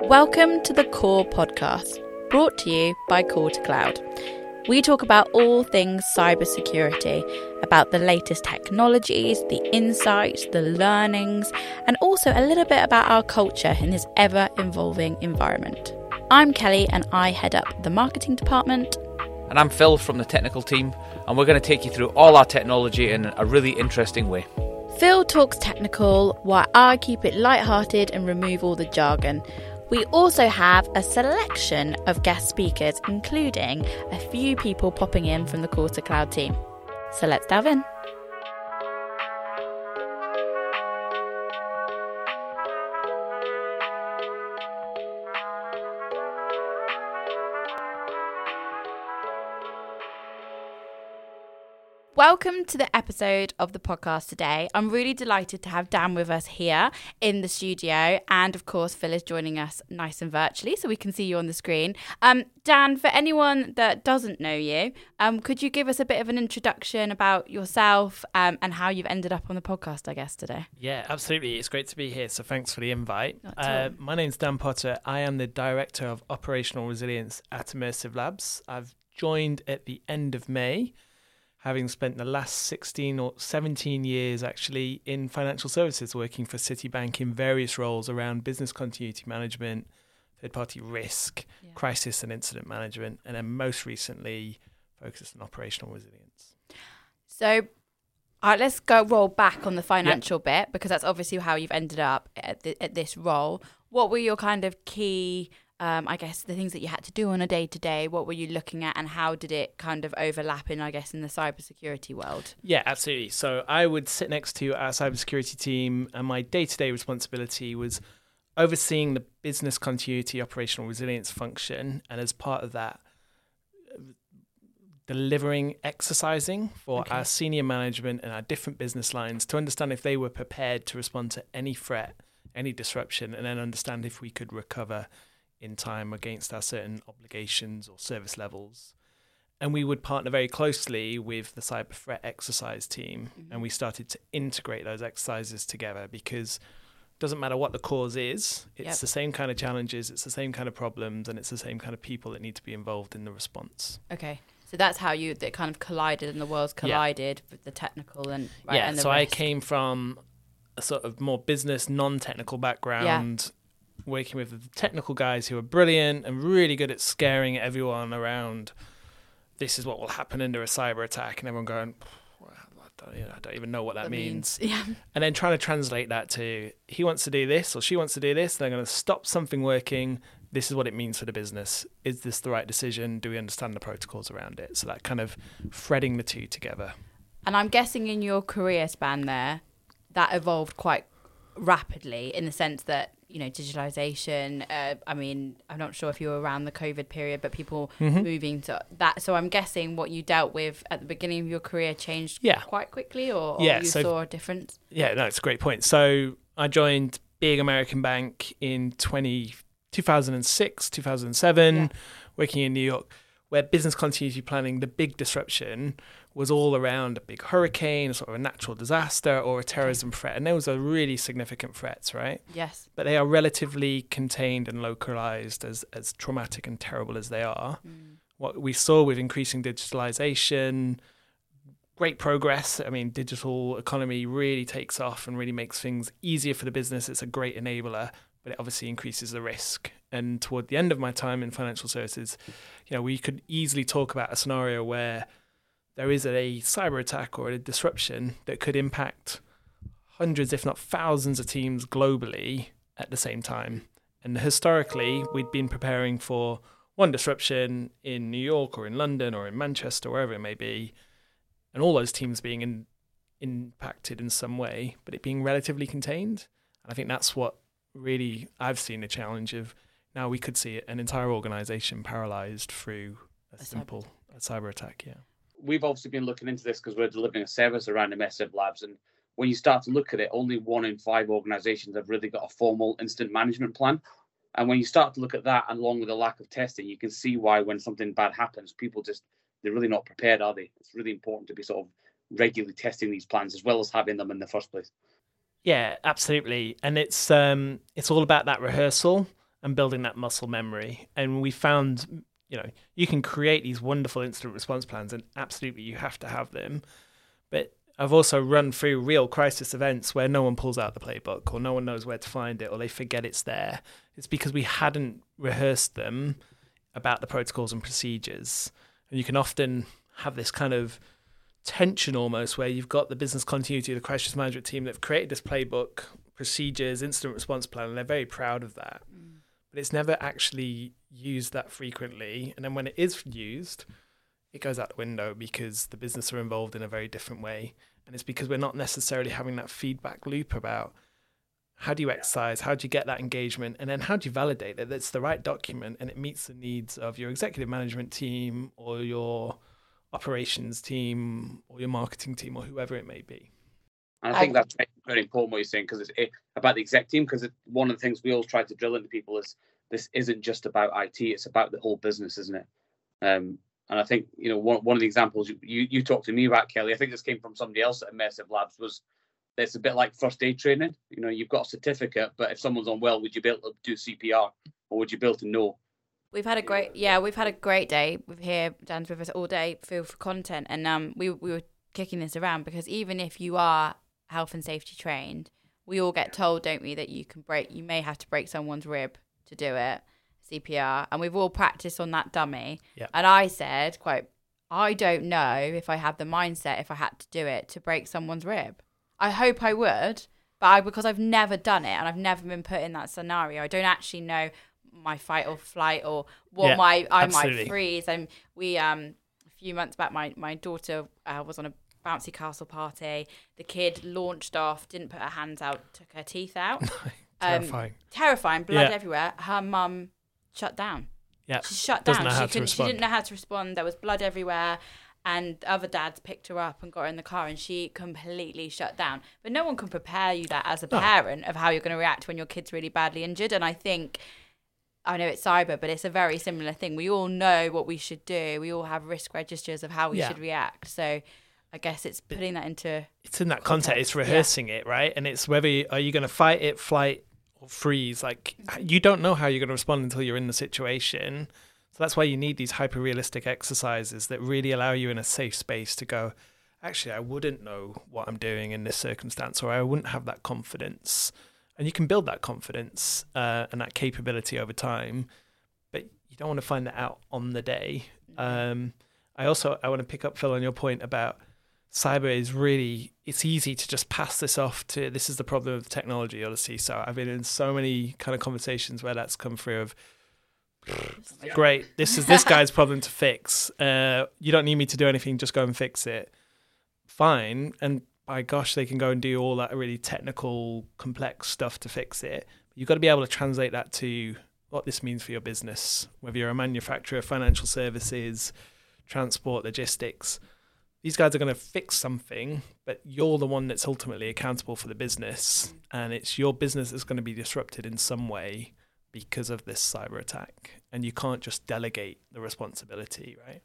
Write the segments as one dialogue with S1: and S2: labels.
S1: Welcome to the Core Podcast, brought to you by Core to Cloud. We talk about all things cybersecurity, about the latest technologies, the insights, the learnings, and also a little bit about our culture in this ever evolving environment. I'm Kelly and I head up the marketing department.
S2: And I'm Phil from the technical team, and we're going to take you through all our technology in a really interesting way.
S1: Phil talks technical, while I keep it light-hearted and remove all the jargon. We also have a selection of guest speakers, including a few people popping in from the to Cloud team. So let's dive in. Welcome to the episode of the podcast today. I'm really delighted to have Dan with us here in the studio. And of course, Phil is joining us nice and virtually so we can see you on the screen. Um, Dan, for anyone that doesn't know you, um, could you give us a bit of an introduction about yourself um, and how you've ended up on the podcast, I guess, today?
S3: Yeah, absolutely. It's great to be here. So thanks for the invite. Uh, my name's Dan Potter. I am the Director of Operational Resilience at Immersive Labs. I've joined at the end of May having spent the last 16 or 17 years actually in financial services, working for Citibank in various roles around business continuity management, third party risk, yeah. crisis and incident management, and then most recently focused on operational resilience.
S1: So, all right, let's go roll back on the financial bit because that's obviously how you've ended up at, the, at this role. What were your kind of key um, I guess the things that you had to do on a day to day, what were you looking at and how did it kind of overlap in, I guess, in the cybersecurity world?
S3: Yeah, absolutely. So I would sit next to our cybersecurity team, and my day to day responsibility was overseeing the business continuity operational resilience function. And as part of that, delivering exercising for okay. our senior management and our different business lines to understand if they were prepared to respond to any threat, any disruption, and then understand if we could recover in time against our certain obligations or service levels. And we would partner very closely with the cyber threat exercise team, mm-hmm. and we started to integrate those exercises together because it doesn't matter what the cause is, it's yep. the same kind of challenges, it's the same kind of problems, and it's the same kind of people that need to be involved in the response.
S1: Okay. So that's how you that kind of collided and the worlds collided yeah. with the technical and
S3: right, yeah.
S1: And
S3: so risk. I came from a sort of more business, non-technical background, working with the technical guys who are brilliant and really good at scaring everyone around. This is what will happen under a cyber attack, and everyone going, I don't, you know, I don't even know what that, that means. means. Yeah. And then trying to translate that to he wants to do this or she wants to do this. They're going to stop something working. This is what it means for the business. Is this the right decision? Do we understand the protocols around it? So that kind of threading the two together.
S1: And I'm guessing in your career span there, that evolved quite rapidly in the sense that you know digitalization uh, i mean i'm not sure if you were around the covid period but people mm-hmm. moving to that so i'm guessing what you dealt with at the beginning of your career changed yeah. quite quickly or, or yeah, you so, saw a difference
S3: yeah no it's a great point so i joined big american bank in 20, 2006 2007 yeah. working in new york where business continuity planning the big disruption was all around a big hurricane, sort of a natural disaster, or a terrorism threat. And those are really significant threats, right?
S1: Yes.
S3: But they are relatively contained and localized, as, as traumatic and terrible as they are. Mm. What we saw with increasing digitalization, great progress. I mean, digital economy really takes off and really makes things easier for the business. It's a great enabler, but it obviously increases the risk. And toward the end of my time in financial services, you know, we could easily talk about a scenario where there is a cyber attack or a disruption that could impact hundreds, if not thousands, of teams globally at the same time. And historically, we'd been preparing for one disruption in New York or in London or in Manchester, wherever it may be, and all those teams being in, impacted in some way, but it being relatively contained. And I think that's what really I've seen the challenge of now we could see an entire organization paralyzed through a, a simple cyber. A cyber attack. Yeah
S4: we've obviously been looking into this because we're delivering a service around Immersive Labs. And when you start to look at it, only one in five organizations have really got a formal incident management plan. And when you start to look at that, along with the lack of testing, you can see why when something bad happens, people just they're really not prepared, are they? It's really important to be sort of regularly testing these plans as well as having them in the first place.
S3: Yeah, absolutely. And it's um it's all about that rehearsal and building that muscle memory. And we found, you know, you can create these wonderful incident response plans, and absolutely you have to have them. But I've also run through real crisis events where no one pulls out the playbook or no one knows where to find it or they forget it's there. It's because we hadn't rehearsed them about the protocols and procedures. And you can often have this kind of tension almost where you've got the business continuity, the crisis management team that have created this playbook, procedures, incident response plan, and they're very proud of that. But it's never actually used that frequently. And then when it is used, it goes out the window because the business are involved in a very different way. And it's because we're not necessarily having that feedback loop about how do you exercise, how do you get that engagement, and then how do you validate that it's the right document and it meets the needs of your executive management team or your operations team or your marketing team or whoever it may be.
S4: And I think that's very important what you're saying because it's it, about the exec team because one of the things we always try to drill into people is this isn't just about IT; it's about the whole business, isn't it? Um, and I think you know one, one of the examples you, you, you talked to me about, Kelly. I think this came from somebody else at Immersive Labs. Was it's a bit like first aid training. You know, you've got a certificate, but if someone's unwell, would you be able to do CPR, or would you be able to know?
S1: We've had a great yeah, we've had a great day. We're here, Dan's with us all day, feel for content, and um, we we were kicking this around because even if you are health and safety trained, we all get told, don't we, that you can break, you may have to break someone's rib to do it. CPR, and we've all practiced on that dummy.
S3: Yeah.
S1: And I said, quote, I don't know if I have the mindset if I had to do it to break someone's rib. I hope I would, but I, because I've never done it and I've never been put in that scenario, I don't actually know my fight or flight or what yeah, my I absolutely. might freeze. And we um a few months back, my my daughter uh, was on a bouncy castle party. The kid launched off, didn't put her hands out, took her teeth out.
S3: terrifying. Um,
S1: terrifying, blood yeah. everywhere. Her mum shut down.
S3: Yeah,
S1: she shut down. She couldn't. She didn't know how to respond. There was blood everywhere, and other dads picked her up and got her in the car, and she completely shut down. But no one can prepare you that as a no. parent of how you're going to react when your kid's really badly injured. And I think. I know it's cyber, but it's a very similar thing. We all know what we should do. We all have risk registers of how we yeah. should react. So I guess it's putting that into.
S3: It's in that context. context. It's rehearsing yeah. it, right? And it's whether you, are you going to fight it, flight, or freeze. Like you don't know how you're going to respond until you're in the situation. So that's why you need these hyper realistic exercises that really allow you in a safe space to go, actually, I wouldn't know what I'm doing in this circumstance, or I wouldn't have that confidence. And you can build that confidence uh, and that capability over time, but you don't want to find that out on the day. Um, I also I want to pick up Phil on your point about cyber is really it's easy to just pass this off to this is the problem of technology Odyssey. So I've been in so many kind of conversations where that's come through of great, this is this guy's problem to fix. Uh, you don't need me to do anything, just go and fix it. Fine. And by gosh, they can go and do all that really technical, complex stuff to fix it. But you've got to be able to translate that to what this means for your business, whether you're a manufacturer, financial services, transport, logistics these guys are going to fix something, but you're the one that's ultimately accountable for the business, and it's your business that's going to be disrupted in some way because of this cyber attack, and you can't just delegate the responsibility, right?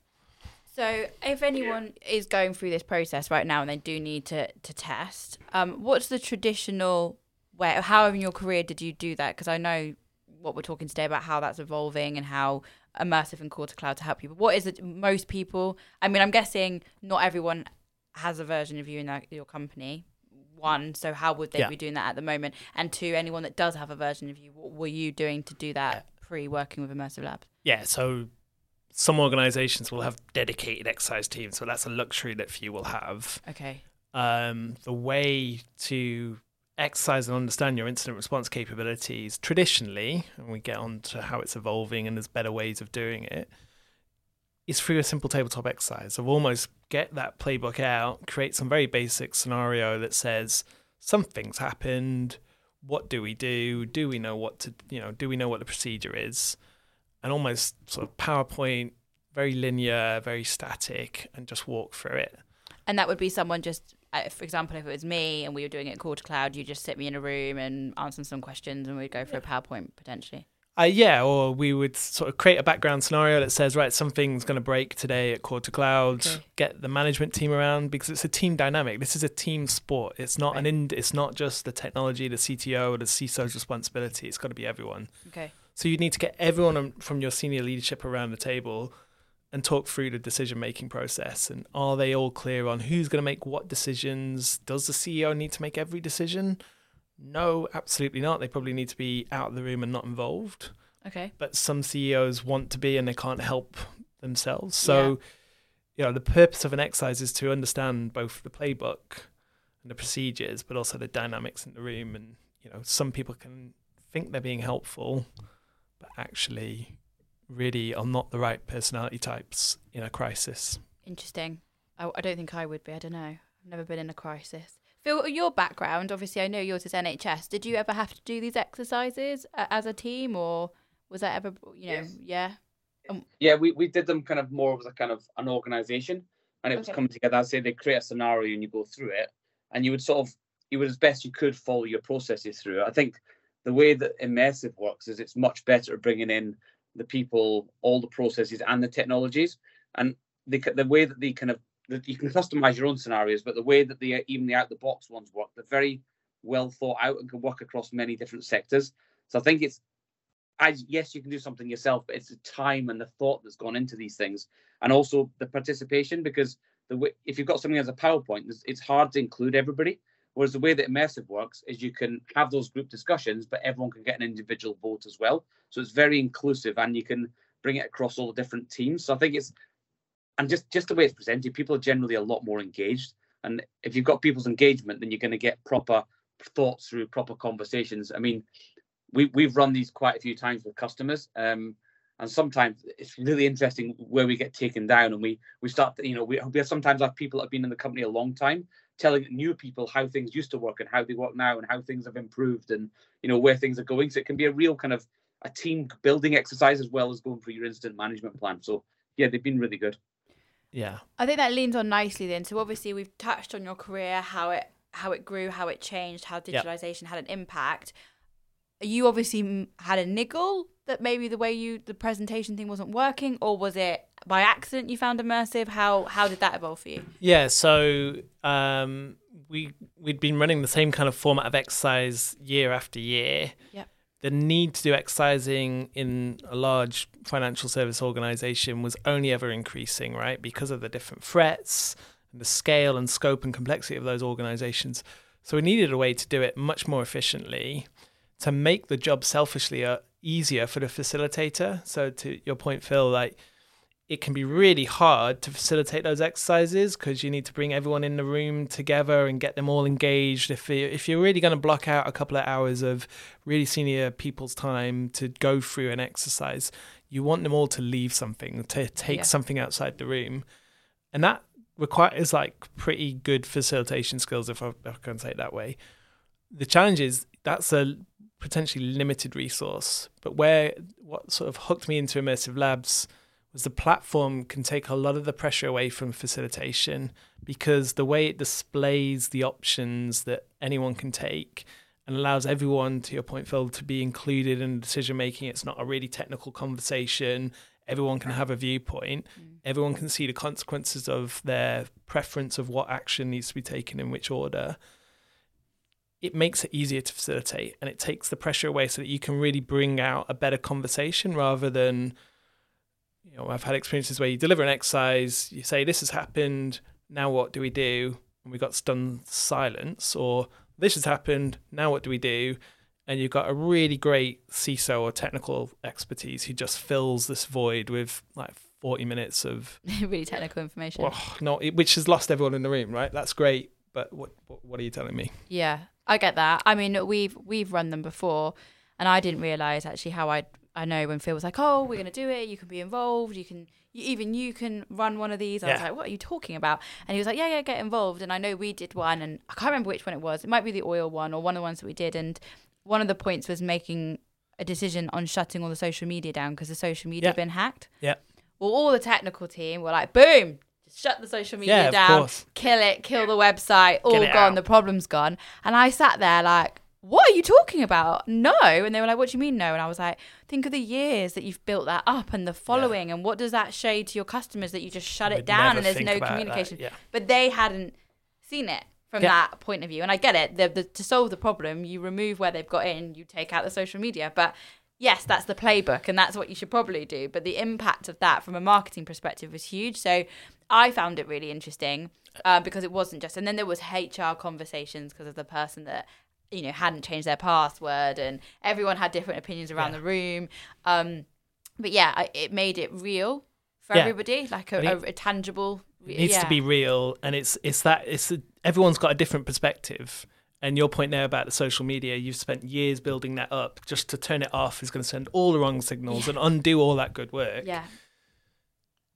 S1: So, if anyone is going through this process right now and they do need to to test, um, what's the traditional way? How in your career did you do that? Because I know what we're talking today about how that's evolving and how immersive and core to cloud to help you. But what is it? Most people, I mean, I'm guessing not everyone has a version of you in their, your company. One, so how would they yeah. be doing that at the moment? And two, anyone that does have a version of you, what were you doing to do that pre working with Immersive Labs?
S3: Yeah, so some organizations will have dedicated exercise teams, so that's a luxury that few will have.
S1: Okay.
S3: Um, the way to exercise and understand your incident response capabilities traditionally, and we get on to how it's evolving and there's better ways of doing it, is through a simple tabletop exercise of almost get that playbook out, create some very basic scenario that says something's happened. What do we do? Do we know what to, you know, do we know what the procedure is? And almost sort of PowerPoint, very linear, very static, and just walk through it.
S1: And that would be someone just for example, if it was me and we were doing it core to cloud, you just sit me in a room and answer some questions, and we'd go for a PowerPoint potentially.
S3: Uh, yeah, or we would sort of create a background scenario that says, right, something's going to break today at Core to Cloud. Okay. Get the management team around because it's a team dynamic. This is a team sport. It's not right. an ind- It's not just the technology, the CTO, or the CISO's responsibility. It's got to be everyone.
S1: Okay.
S3: So you need to get everyone from your senior leadership around the table and talk through the decision making process. And are they all clear on who's going to make what decisions? Does the CEO need to make every decision? No, absolutely not. They probably need to be out of the room and not involved.
S1: Okay.
S3: But some CEOs want to be and they can't help themselves. So, yeah. you know, the purpose of an exercise is to understand both the playbook and the procedures, but also the dynamics in the room. And, you know, some people can think they're being helpful, but actually really are not the right personality types in a crisis.
S1: Interesting. I, I don't think I would be. I don't know. I've never been in a crisis. Phil, your background, obviously, I know yours is NHS. Did you ever have to do these exercises as a team, or was that ever, you know,
S4: yes.
S1: yeah?
S4: Um, yeah, we, we did them kind of more as a kind of an organization, and it was coming together. I'd say they create a scenario and you go through it, and you would sort of, you would as best you could follow your processes through. I think the way that immersive works is it's much better bringing in the people, all the processes, and the technologies. And the the way that they kind of that you can customize your own scenarios, but the way that the even the out the box ones work, they're very well thought out and can work across many different sectors. So I think it's as yes, you can do something yourself, but it's the time and the thought that's gone into these things, and also the participation because the if you've got something as a PowerPoint, it's hard to include everybody. Whereas the way that immersive works is you can have those group discussions, but everyone can get an individual vote as well. So it's very inclusive, and you can bring it across all the different teams. So I think it's and just just the way it's presented, people are generally a lot more engaged. And if you've got people's engagement, then you're going to get proper thoughts through proper conversations. I mean, we we've run these quite a few times with customers. Um, and sometimes it's really interesting where we get taken down and we we start you know we, we sometimes have people that have been in the company a long time telling new people how things used to work and how they work now and how things have improved and you know where things are going. So it can be a real kind of a team building exercise as well as going through your incident management plan. So yeah, they've been really good.
S3: Yeah.
S1: I think that leans on nicely then. So obviously we've touched on your career, how it how it grew, how it changed, how digitalization yep. had an impact. You obviously had a niggle that maybe the way you the presentation thing wasn't working, or was it by accident you found immersive? How how did that evolve for you?
S3: Yeah, so um, we we'd been running the same kind of format of exercise year after year.
S1: Yep.
S3: The need to do exercising in a large financial service organization was only ever increasing, right? Because of the different threats and the scale and scope and complexity of those organizations. So we needed a way to do it much more efficiently to make the job selfishly uh, easier for the facilitator. So to your point, Phil, like it can be really hard to facilitate those exercises because you need to bring everyone in the room together and get them all engaged. If you, if you're really going to block out a couple of hours of really senior people's time to go through an exercise, you want them all to leave something, to take yeah. something outside the room, and that requires like pretty good facilitation skills, if I, if I can say it that way. The challenge is that's a potentially limited resource, but where what sort of hooked me into immersive labs was the platform can take a lot of the pressure away from facilitation because the way it displays the options that anyone can take and allows everyone, to your point, Phil, to be included in decision making. It's not a really technical conversation. Everyone can have a viewpoint. Mm. Everyone can see the consequences of their preference of what action needs to be taken in which order. It makes it easier to facilitate and it takes the pressure away so that you can really bring out a better conversation rather than you know, I've had experiences where you deliver an exercise, you say, This has happened, now what do we do? And we got stunned silence, or this has happened, now what do we do? And you've got a really great CISO or technical expertise who just fills this void with like 40 minutes of
S1: really technical information.
S3: Oh, no, which has lost everyone in the room, right? That's great, but what, what what are you telling me?
S1: Yeah, I get that. I mean, we've we've run them before, and I didn't realize actually how I I know when Phil was like, "Oh, we're going to do it. You can be involved. You can you, even you can run one of these." I yeah. was like, "What are you talking about?" And he was like, "Yeah, yeah, get involved." And I know we did one, and I can't remember which one it was. It might be the oil one or one of the ones that we did. And one of the points was making a decision on shutting all the social media down because the social media yeah. had been hacked.
S3: Yeah.
S1: Well, all the technical team were like, "Boom." Shut the social media yeah, down, course. kill it, kill the website, all gone, out. the problem's gone. And I sat there like, what are you talking about? No. And they were like, what do you mean no? And I was like, think of the years that you've built that up and the following. Yeah. And what does that show to your customers that you just shut it down and there's no communication?
S3: Yeah.
S1: But they hadn't seen it from yeah. that point of view. And I get it. The, the, to solve the problem, you remove where they've got in, you take out the social media. But yes, that's the playbook and that's what you should probably do. But the impact of that from a marketing perspective was huge. So I found it really interesting uh, because it wasn't just, and then there was HR conversations because of the person that you know hadn't changed their password, and everyone had different opinions around
S3: Yeah.
S1: the room. Um, but yeah, I, it made it real for
S3: Yeah.
S1: everybody, like a, a, a tangible.
S3: It needs
S1: yeah.
S3: to be real, and it's it's that it's a, everyone's got a different perspective. And your point there about the social media, you've spent years building that up. Just to turn it off is going to send all the wrong signals and undo all that good work.
S1: Yeah.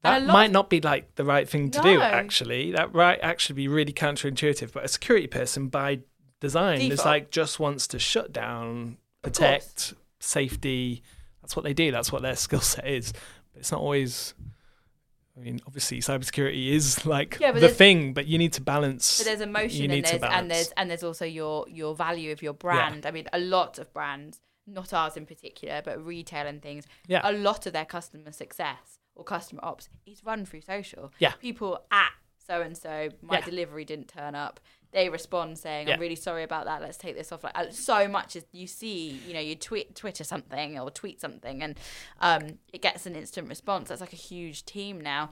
S3: That
S1: And a lot
S3: might
S1: of-
S3: not be like the right thing to do. Actually, that might actually be really counterintuitive. But a security person, by design, is like just wants to shut down, protect, safety. That's what they do. That's what their skill set is. But it's not always. I mean, obviously, cybersecurity is like
S1: Yeah,
S3: the thing, but you need to balance.
S1: But there's emotion and there's and there's and there's also your your value of your brand. I mean, a lot of brands, not ours in particular, but retail and things,
S3: Yeah.
S1: a lot of their customer success or customer ops is run through social.
S3: Yeah.
S1: People at so and so, my
S3: Yeah.
S1: delivery didn't turn up. They respond saying, "I'm really sorry about that. Let's take this off." Like uh, so much as you see, you know, you tweet Twitter something or tweet something, and um, it gets an instant response. That's like a huge team now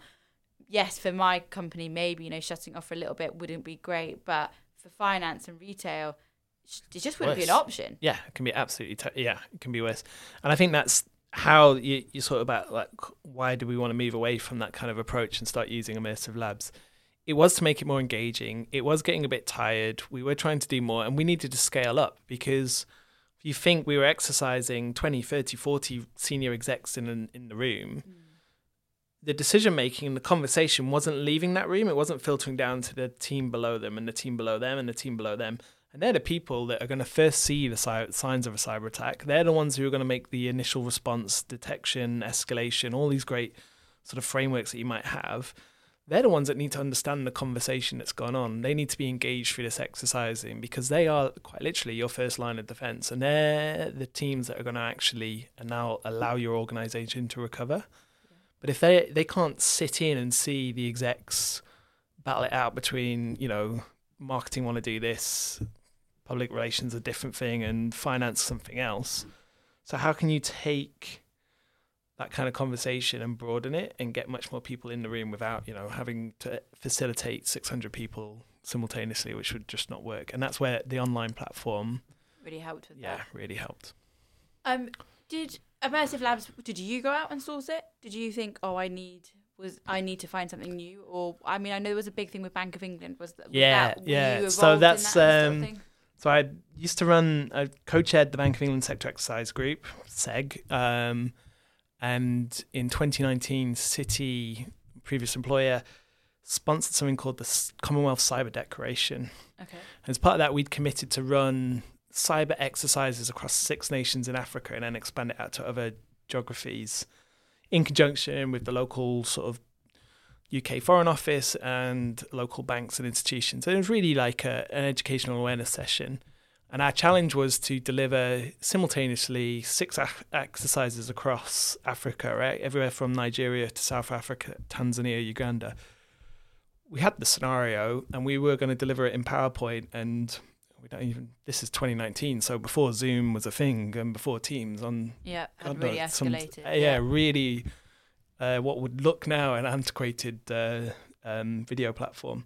S1: yes, for my company, maybe you know shutting off for a little bit wouldn't be great, but for finance and retail, it just wouldn't be an option.
S3: yeah, it can be absolutely. T- yeah, it can be worse. And I think that's how you, you sort of about like why do we want to move away from that kind of approach and start using immersive labs it was to make it more engaging. It was getting a bit tired. We were trying to do more and we needed to scale up because if you think we were exercising 20 30 40 senior execs in an, in the room mm. the decision making and the conversation wasn't leaving that room. It wasn't filtering down to the team below them and the team below them and the team below them. And they're the people that are going to first see the si- signs of a cyber attack. They're the ones who are going to make the initial response, detection, escalation, all these great sort of frameworks that you might have. They're the ones that need to understand the conversation that's gone on. They need to be engaged through this exercising because they are quite literally your first line of defense. And they're the teams that are going to actually uh, now allow your organization to recover. But if they, they can't sit in and see the execs battle it out between, you know, marketing want to do this, public relations a different thing and finance something else. So how can you take that kind of conversation and broaden it and get much more people in the room without, you know, having to facilitate 600 people simultaneously, which would just not work. And that's where the online platform,
S1: Really helped with
S3: yeah,
S1: that.
S3: really helped.
S1: Um, did Immersive Labs? Did you go out and source it? Did you think, oh, I need was I need to find something new? Or I mean, I know there was a big thing with Bank of England. Was that? was
S3: Yeah,
S1: that-
S3: yeah. So that's,
S1: that sort of
S3: um. So I used to run, I co-chaired the Bank of England Sector Exercise Group, SEG, um, and in 2019, Citi, previous employer, sponsored something called the Commonwealth Cyber Declaration.
S1: Okay.
S3: As part of that, we'd committed to run cyber exercises across six nations in Africa and then expand it out to other geographies in conjunction with the local sort of UK Foreign Office and local banks and institutions. And it was really like a, an educational awareness session. And our challenge was to deliver simultaneously six exercises across Africa, right? Everywhere from Nigeria to South Africa, Tanzania, Uganda. We had the scenario and we were going to deliver it in PowerPoint and we don't even this is 2019 so before zoom was a thing and before teams on
S1: Yeah, had really
S3: some-
S1: escalated.
S3: uh, yeah, really uh, what would look now an antiquated uh, um, video platform.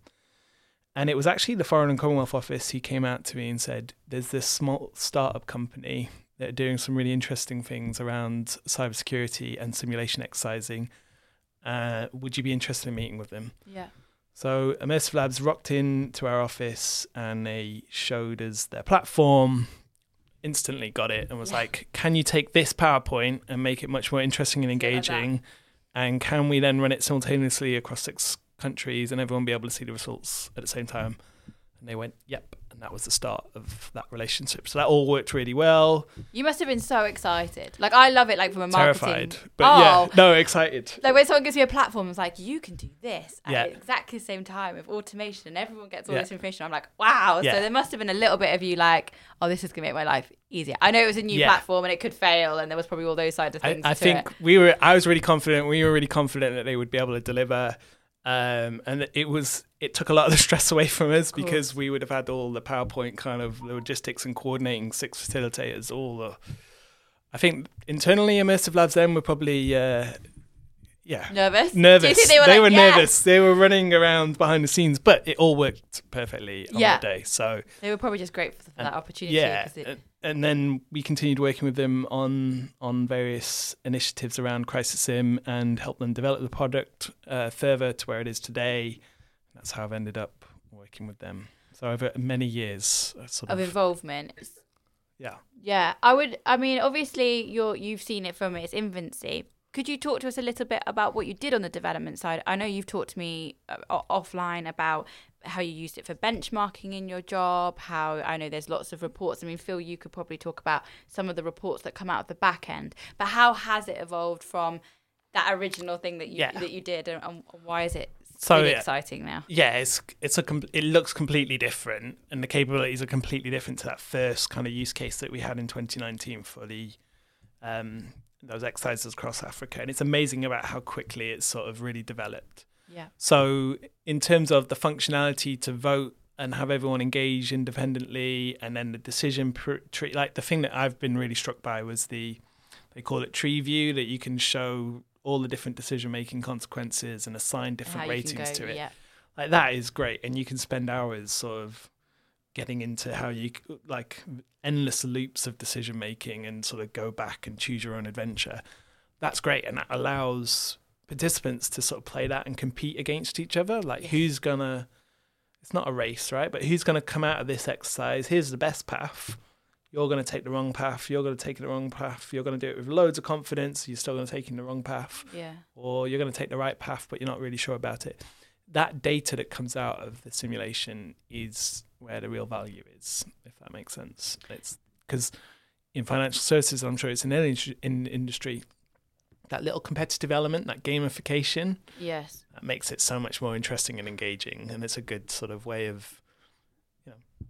S3: And it was actually the Foreign and Commonwealth Office who came out to me and said, "There's this small startup company that are doing some really interesting things around cybersecurity and simulation exercising. Uh, would you be interested in meeting with them?"
S1: yeah.
S3: So Immersive Labs rocked into our office and they showed us their platform. Instantly got it and was
S1: Yeah.
S3: like, "Can you take this PowerPoint and make it much more interesting and
S1: like
S3: engaging? and can we then run it simultaneously across six countries and everyone be able to see the results at the same time?" And they went, "Yep." And that was the start of that relationship. So that all worked really well.
S1: You must have been so excited. Like I love it. Like from a marketing.
S3: Terrified, but
S1: oh,
S3: yeah, no, excited.
S1: Like when someone gives me a platform, it's like you can do this at
S3: Yeah.
S1: exactly the same time with automation, and everyone gets all
S3: Yeah.
S1: this information. I'm like, wow.
S3: Yeah.
S1: So there must have been a little bit of you like, oh, this is gonna make my life easier. I know it was a new platform and it could fail, and there was probably all those side of
S3: I,
S1: things.
S3: I
S1: to
S3: think
S1: it.
S3: we were. I was really confident. We were really confident that they would be able to deliver. Um, and it was. It took a lot of the stress away from us because we would have had all the PowerPoint kind of logistics and coordinating six facilitators, all the I think internally, immersive labs then were probably uh, yeah
S1: Nervous?
S3: nervous.
S1: Do you think they were, like, "Yes"?
S3: nervous. They were running around behind the scenes, but it all worked perfectly on
S1: Yeah.
S3: the day. So
S1: They were probably just grateful for that opportunity.
S3: yeah,
S1: it-
S3: and- then we continued working with them on on various initiatives around crisis sim and help them develop the product uh, further to where it is today. That's how I've ended up working with them. So over many years, uh, sort
S1: of
S3: of,
S1: involvement.
S3: yeah.
S1: Yeah, I would. I mean, obviously, you're you've seen it from its infancy. Could you talk to us a little bit about what you did on the development side? I know you've talked to me uh, offline about how you used it for benchmarking in your job. How I know there's lots of reports. I mean, Phil, you could probably talk about some of the reports that come out of the back end. But how has it evolved from that original thing that you
S3: Yeah.
S1: that you did, and, and why is it
S3: So,
S1: really
S3: yeah.
S1: exciting now?
S3: yeah, it's it's a it looks completely different, and the capabilities are completely different to that first kind of use case that we had in 2019 for the um, those exercises across Africa, and it's amazing about how quickly it's sort of really developed.
S1: Yeah.
S3: So, in terms of the functionality to vote and have everyone engage independently, and then the decision pr- tree, like the thing that I've been really struck by was the they call it tree view that you can show all the different decision making consequences and assign different ratings
S1: go-
S3: to it
S1: Yeah.
S3: like that is great and you can spend hours sort of getting into how you like endless loops of decision making and sort of go back and choose your own adventure. That's great and that allows participants to sort of play that and compete against each other. Like who's gonna it's not a race right? But who's gonna come out of this exercise? Here's the best path. You're going to take the wrong path. You're going to take the wrong path. You're going to do it with loads of confidence. You're still going to take in the wrong path.
S1: Yeah.
S3: or you're going to take the right path, but you're not really sure about it. That data that comes out of the simulation is where the real value is, if that makes sense. It's because in financial services, I'm sure it's in any industry- in industry, that little competitive element, that gamification,
S1: Yes.
S3: that makes it so much more interesting and engaging, and it's a good sort of way of, you know,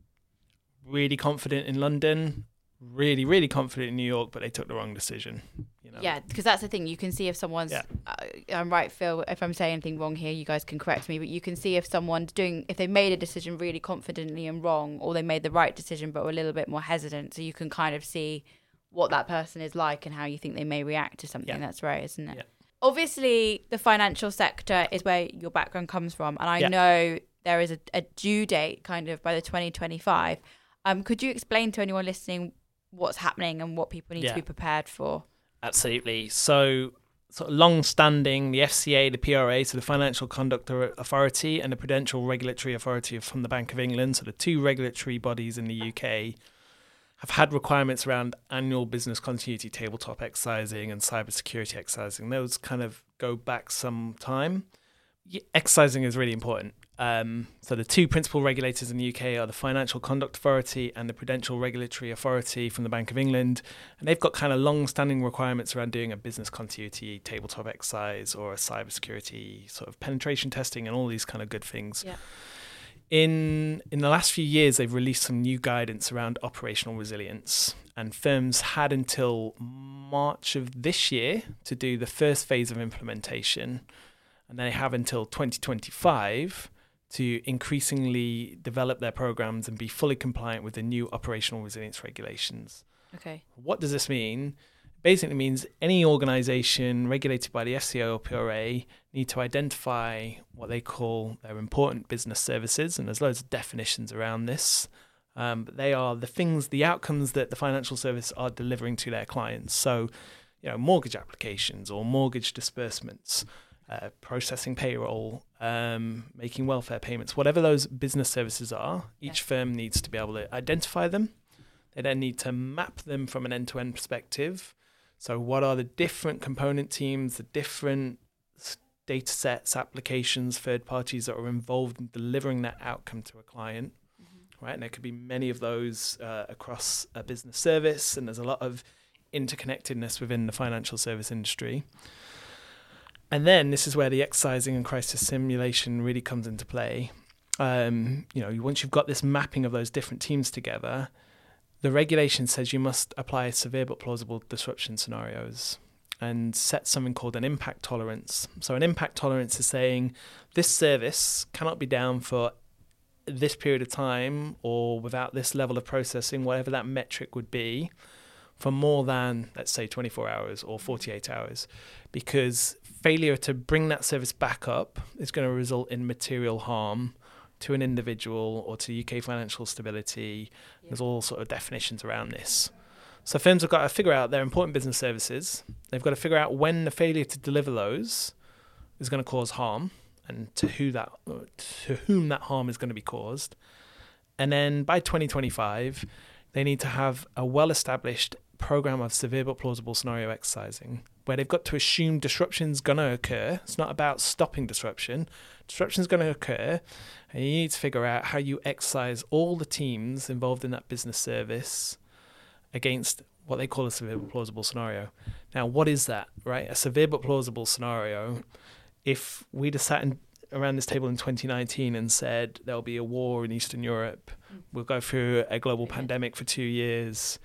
S3: really confident in London, really, really confident in New York, but they took the wrong decision. You know?
S1: Yeah, because that's the thing. You can see if someone's.
S3: Yeah.
S1: Uh, I'm right, Phil. If I'm saying anything wrong here, you guys can correct me. But you can see if someone's doing, if they made a decision really confidently and wrong, or they made the right decision but were a little bit more hesitant. So you can kind of see what that person is like and how you think they may react to something.
S3: Yeah.
S1: That's right, isn't it?
S3: Yeah.
S1: Obviously, the financial sector is where your background comes from, and I
S3: Yeah.
S1: know there is a, a due date kind of by the 2025. Um, could you explain to anyone listening what's happening and what people need
S3: Yeah.
S1: to be prepared for?
S3: Absolutely. So, sort of long-standing, the FCA, the PRA, so the Financial Conduct Authority, and the Prudential Regulatory Authority from the Bank of England, so the two regulatory bodies in the UK, have had requirements around annual business continuity tabletop exercising and cybersecurity exercising. Those kind of go back some time. Exercising is really important. Um, so the two principal regulators in the UK are the Financial Conduct Authority and the Prudential Regulatory Authority from the Bank of England, and they've got kind of long-standing requirements around doing a business continuity tabletop exercise or a cybersecurity sort of penetration testing and all these kind of good things.
S1: Yeah.
S3: In in the last few years, they've released some new guidance around operational resilience, and firms had until March of this year to do the first phase of implementation, and they have until 2025 to increasingly develop their programs and be fully compliant with the new operational resilience regulations.
S1: Okay.
S3: What does this mean? Basically means any organization regulated by the FCA or PRA need to identify what they call their important business services, and there's loads of definitions around this. Um, but they are the things, the outcomes that the financial service are delivering to their clients. So, you know, mortgage applications or mortgage disbursements, uh, processing payroll, um, making welfare payments, whatever those business services are, each firm needs to be able to identify them. They then need to map them from an end to end perspective. So, what are the different component teams, the different data sets, applications, third parties that are involved in delivering that outcome to a client? Right, and there could be many of those uh, across a business service, and there's a lot of interconnectedness within the financial service industry. And then this is where the exercising and crisis simulation really comes into play. Um, you know, once you've got this mapping of those different teams together, the regulation says you must apply severe but plausible disruption scenarios and set something called an impact tolerance. So, an impact tolerance is saying this service cannot be down for this period of time or without this level of processing, whatever that metric would be, for more than, let's say, 24 hours or mm. 48 hours, because failure to bring that service back up is going to result in material harm to an individual or to UK financial stability. Yeah. There's all sort of definitions around this. So firms have got to figure out their important business services. They've got to figure out when the failure to deliver those is going to cause harm and to who that to whom that harm is going to be caused. And then by 2025, they need to have a well-established program of severe but plausible scenario exercising where they've got to assume disruption's going to occur. It's not about stopping disruption. Disruption's going to occur, and you need to figure out how you exercise all the teams involved in that business service against what they call a severe but plausible scenario. Now, what is that, right? A severe but plausible scenario, if we'd have sat in, around this table in 2019 and said there'll be a war in Eastern Europe, mm. we'll go through a global pandemic for two years,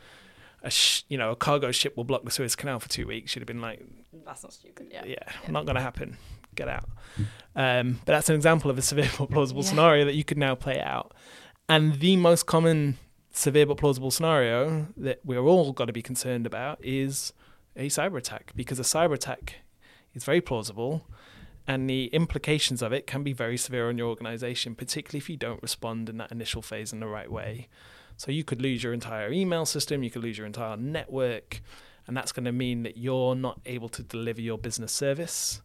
S3: a sh- you know a cargo ship will block the Suez Canal for two weeks, you'd have been like,
S1: that's not stupid. Yeah,
S3: yeah, yeah. not going to happen. Get out. Um, but that's an example of a severe but plausible yeah. scenario that you could now play out. And the most common severe but plausible scenario that we're all got to be concerned about is a cyber attack because a cyber attack is very plausible and the implications of it can be very severe on your organization particularly if you don't respond in that initial phase in the right way so you could lose your entire email system you could lose your entire network and that's going to mean that you're not able to deliver your business service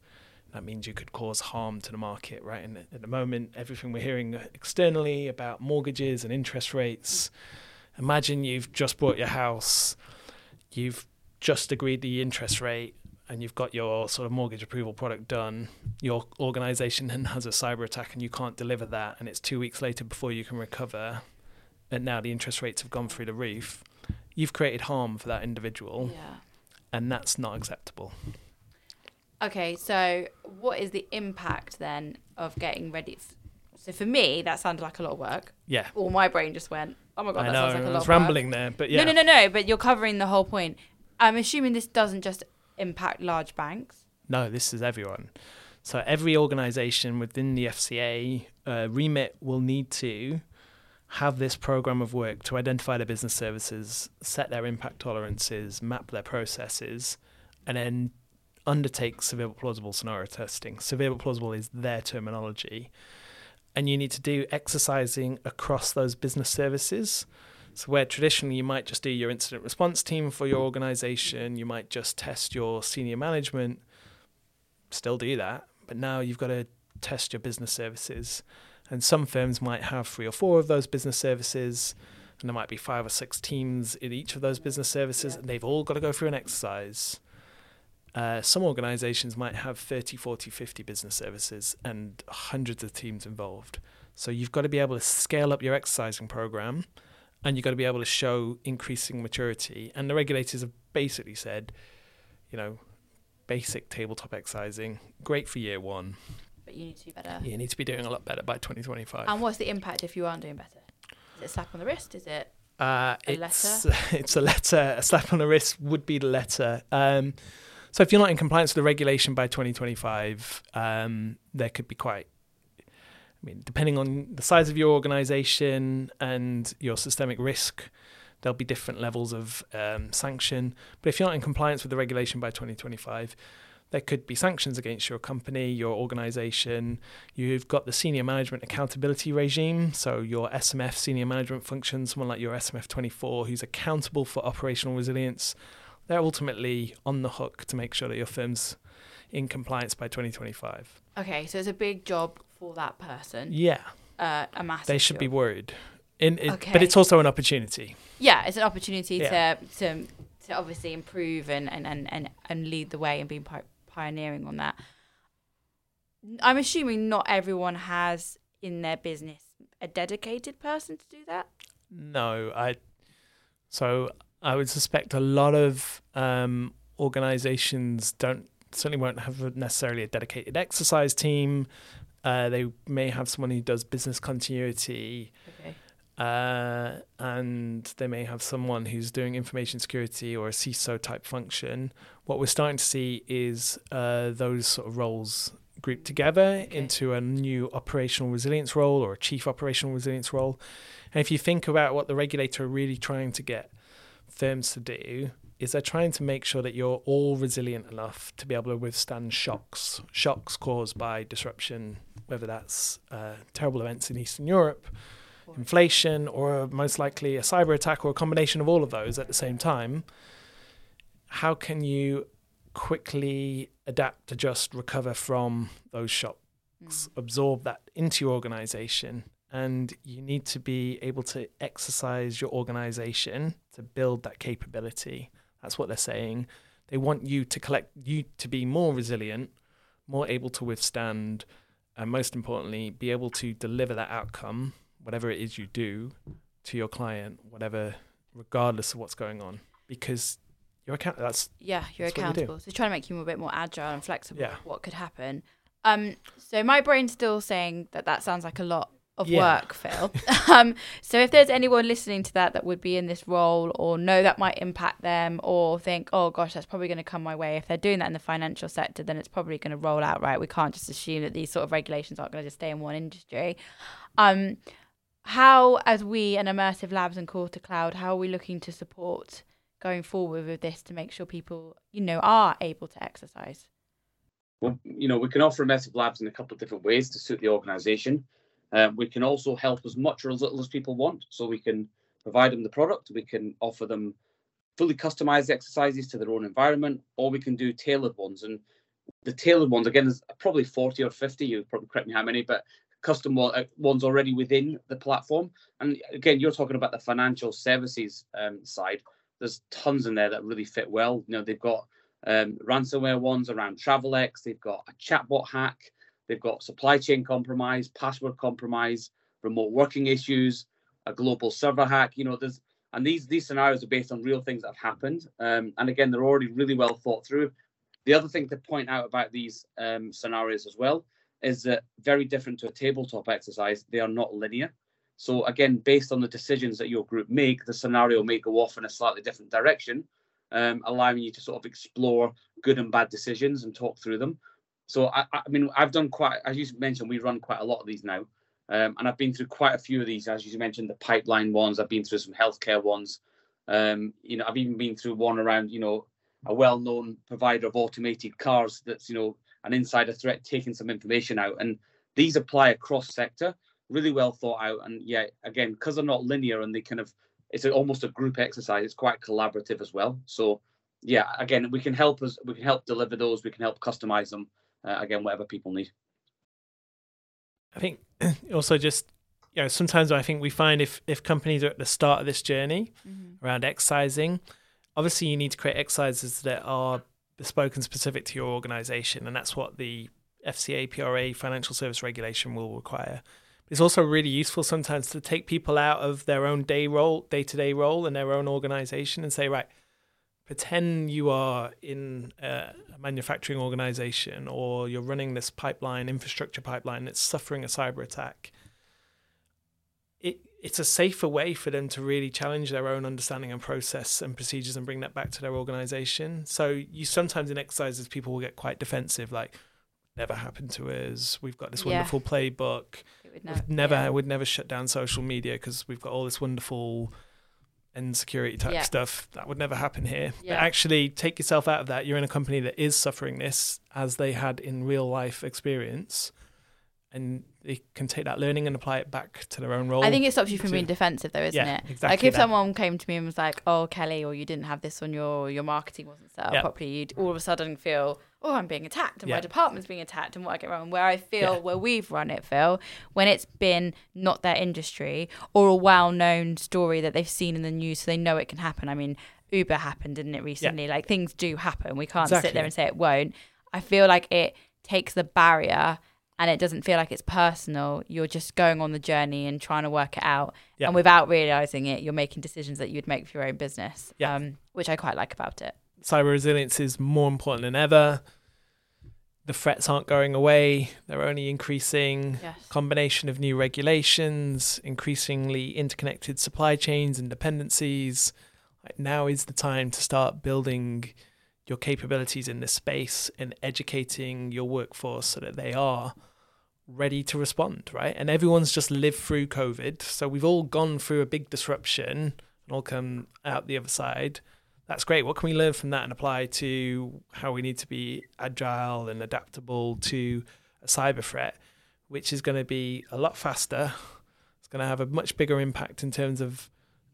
S3: that means you could cause harm to the market, right? And at the moment, everything we're hearing externally about mortgages and interest rates. Imagine you've just bought your house, you've just agreed the interest rate, and you've got your sort of mortgage approval product done. Your organization then has a cyber attack, and you can't deliver that, and it's two weeks later before you can recover. And now the interest rates have gone through the roof. You've created harm for that individual,
S1: yeah.
S3: and that's not acceptable.
S1: Okay, so what is the impact then of getting ready? So for me, that sounded like a lot of work.
S3: Yeah.
S1: Or my brain just went, "Oh my god,
S3: I
S1: that
S3: know,
S1: sounds like a lot."
S3: I was rambling there, but yeah.
S1: No, no, no, no. But you're covering the whole point. I'm assuming this doesn't just impact large banks.
S3: No, this is everyone. So every organisation within the FCA uh, remit will need to have this program of work to identify their business services, set their impact tolerances, map their processes, and then undertake severe but plausible scenario testing. Severe but plausible is their terminology. And you need to do exercising across those business services. So, where traditionally you might just do your incident response team for your organization, you might just test your senior management, still do that. But now you've got to test your business services. And some firms might have three or four of those business services, and there might be five or six teams in each of those business services, and they've all got to go through an exercise. Uh, some organizations might have 30, 40, 50 business services and hundreds of teams involved. So you've got to be able to scale up your exercising program and you've got to be able to show increasing maturity. And the regulators have basically said, you know, basic tabletop exercising, great for year one.
S1: But you need to do better.
S3: You need to be doing a lot better by 2025.
S1: And what's the impact if you aren't doing better? Is it a slap on the wrist? Is it
S3: uh,
S1: a
S3: it's,
S1: letter?
S3: It's a letter. A slap on the wrist would be the letter. Um, so if you're not in compliance with the regulation by 2025, um, there could be quite I mean, depending on the size of your organization and your systemic risk, there'll be different levels of um, sanction. But if you're not in compliance with the regulation by 2025, there could be sanctions against your company, your organization. You've got the senior management accountability regime. So, your SMF senior management function, someone like your SMF 24, who's accountable for operational resilience they're ultimately on the hook to make sure that your firm's in compliance by 2025.
S1: Okay, so it's a big job for that person.
S3: Yeah.
S1: Uh, a massive.
S3: They should
S1: job.
S3: be worried. In, it,
S1: Okay.
S3: But it's also an opportunity.
S1: Yeah, it's an opportunity
S3: Yeah.
S1: to to to obviously improve and and and and, and lead the way and be pi- pioneering on that. I'm assuming not everyone has in their business a dedicated person to do that.
S3: No, I. So I would suspect a lot of um, organizations don't certainly won't have necessarily a dedicated exercise team. Uh, they may have someone who does business continuity.
S1: Okay.
S3: Uh, and they may have someone who's doing information security or a CISO type function. What we're starting to see is uh, those sort of roles grouped together
S1: Okay.
S3: into a new operational resilience role or a chief operational resilience role. And if you think about what the regulator are really trying to get firms to do is they're trying to make sure that you're all resilient enough to be able to withstand shocks, shocks caused by disruption, whether that's uh, terrible events in Eastern Europe, inflation, or most likely a cyber attack, or a combination of all of those at the same time. How can you quickly adapt, adjust, recover from those shocks, mm. absorb that into your organization? And you need to be able to exercise your organization to build that capability. That's what they're saying. They want you to collect you to be more resilient, more able to withstand, and most importantly, be able to deliver that outcome, whatever it is you do, to your client, whatever, regardless of what's going on, because you're account. That's
S1: yeah, you're
S3: that's
S1: accountable. You so trying to make you a bit more agile and flexible.
S3: Yeah.
S1: What could happen? Um, so my brain's still saying that that sounds like a lot of yeah. work, Phil. um, so if there's anyone listening to that that would be in this role or know that might impact them or think, oh gosh, that's probably going to come my way. If they're doing that in the financial sector, then it's probably going to roll out right. We can't just assume that these sort of regulations aren't going to just stay in one industry. Um, how, as we and Immersive Labs and to Cloud, how are we looking to support going forward with this to make sure people, you know, are able to exercise?
S4: Well, you know, we can offer Immersive Labs in a couple of different ways to suit the organisation. Um, we can also help as much or as little as people want. So we can provide them the product, we can offer them fully customized exercises to their own environment, or we can do tailored ones. And the tailored ones, again, is probably 40 or 50, you probably correct me how many, but custom uh, ones already within the platform. And again, you're talking about the financial services um, side. There's tons in there that really fit well. You know, they've got um, ransomware ones around Travelex. They've got a chatbot hack. They've got supply chain compromise, password compromise, remote working issues, a global server hack. You know, there's and these these scenarios are based on real things that have happened. Um, and again, they're already really well thought through. The other thing to point out about these um, scenarios as well is that very different to a tabletop exercise, they are not linear. So again, based on the decisions that your group make, the scenario may go off in a slightly different direction, um, allowing you to sort of explore good and bad decisions and talk through them. So I, I mean, I've done quite, as you mentioned, we run quite a lot of these now, um, and I've been through quite a few of these. As you mentioned, the pipeline ones. I've been through some healthcare ones. Um, you know, I've even been through one around, you know, a well-known provider of automated cars that's, you know, an insider threat taking some information out, and these apply across sector, really well thought out. And yeah, again, because they're not linear and they kind of, it's a, almost a group exercise. It's quite collaborative as well. So yeah, again, we can help us, we can help deliver those, we can help customize them uh, again, whatever people need.
S3: I think also just you know sometimes I think we find if if companies are at the start of this journey mm-hmm. around excising, obviously you need to create exercises that are bespoke and specific to your organization, and that's what the FCA PRA financial service regulation will require. It's also really useful sometimes to take people out of their own day role, day to day role in their own organization, and say, right, pretend you are in a manufacturing organization or you're running this pipeline, infrastructure pipeline that's suffering a cyber attack. It, it's a safer way for them to really challenge their own understanding and process and procedures and bring that back to their organization. So you sometimes in exercises people will get quite defensive, like never happened to us. We've got this wonderful yeah. playbook. Would never, never yeah. would never shut down social media because we've got all this wonderful and security type yeah. stuff that would never happen here yeah. but actually take yourself out of that you're in a company that is suffering this as they had in real life experience and they can take that learning and apply it back to their own role.
S1: I think it stops you from being defensive, though, isn't
S3: yeah,
S1: it?
S3: Exactly
S1: like if
S3: that.
S1: someone came to me and was like, "Oh, Kelly, or you didn't have this on your your marketing wasn't set up properly," you'd all of a sudden feel, "Oh, I'm being attacked, and yeah. my department's being attacked, and what I get wrong." Where I feel where we've run it, Phil, when it's been not their industry or a well-known story that they've seen in the news, so they know it can happen. I mean, Uber happened, didn't it recently? Like things do happen. We can't
S3: exactly.
S1: sit there and say it won't. I feel like it takes the barrier and it doesn't feel like it's personal. You're just going on the journey and trying to work it out. Yeah. And without realizing it, you're making decisions that you'd make for your own business, yeah. um, which I quite like about it.
S3: Cyber resilience is more important than ever. The threats aren't going away, they're only increasing.
S1: Yes.
S3: Combination of new regulations, increasingly interconnected supply chains and dependencies. Now is the time to start building your capabilities in this space and educating your workforce so that they are ready to respond, right? And everyone's just lived through COVID. So we've all gone through a big disruption and all come out the other side. That's great. What can we learn from that and apply to how we need to be agile and adaptable to a cyber threat, which is going to be a lot faster. It's going to have a much bigger impact in terms of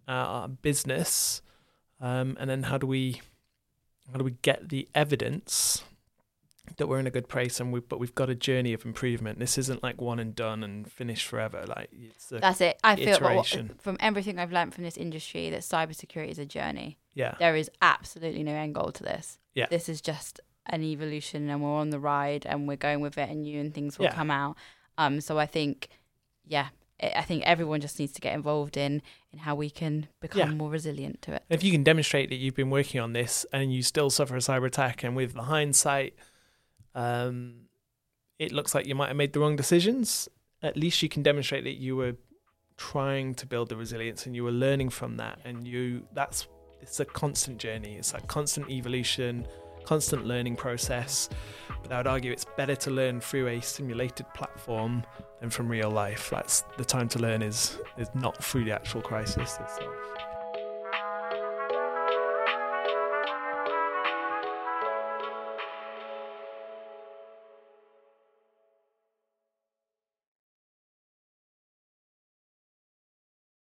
S3: uh, our business. Um, and then how do we how do we get the evidence that we're in a good place and we but we've got a journey of improvement. This isn't like one and done and finished forever. Like it's a,
S1: That's it. I feel what- from everything I've learned from this industry that cybersecurity is a journey.
S3: yeah.
S1: There is absolutely no end goal to this.
S3: Yeah.
S1: This is just an evolution and we're on the ride and we're going with it and new and things will
S3: Yeah.
S1: come out. Um so I think yeah, I think everyone just needs to get involved in in how we can become
S3: Yeah.
S1: more resilient to it.
S3: If you can demonstrate that you've been working on this and you still suffer a cyber attack, and with the hindsight, um, it looks like you might have made the wrong decisions, at least you can demonstrate that you were trying to build the resilience and you were learning from that. And you that's it's a constant journey. It's a constant evolution, constant learning process. But I would argue it's better to learn through a simulated platform than from real life. That's the time to learn is is not through the actual crisis itself.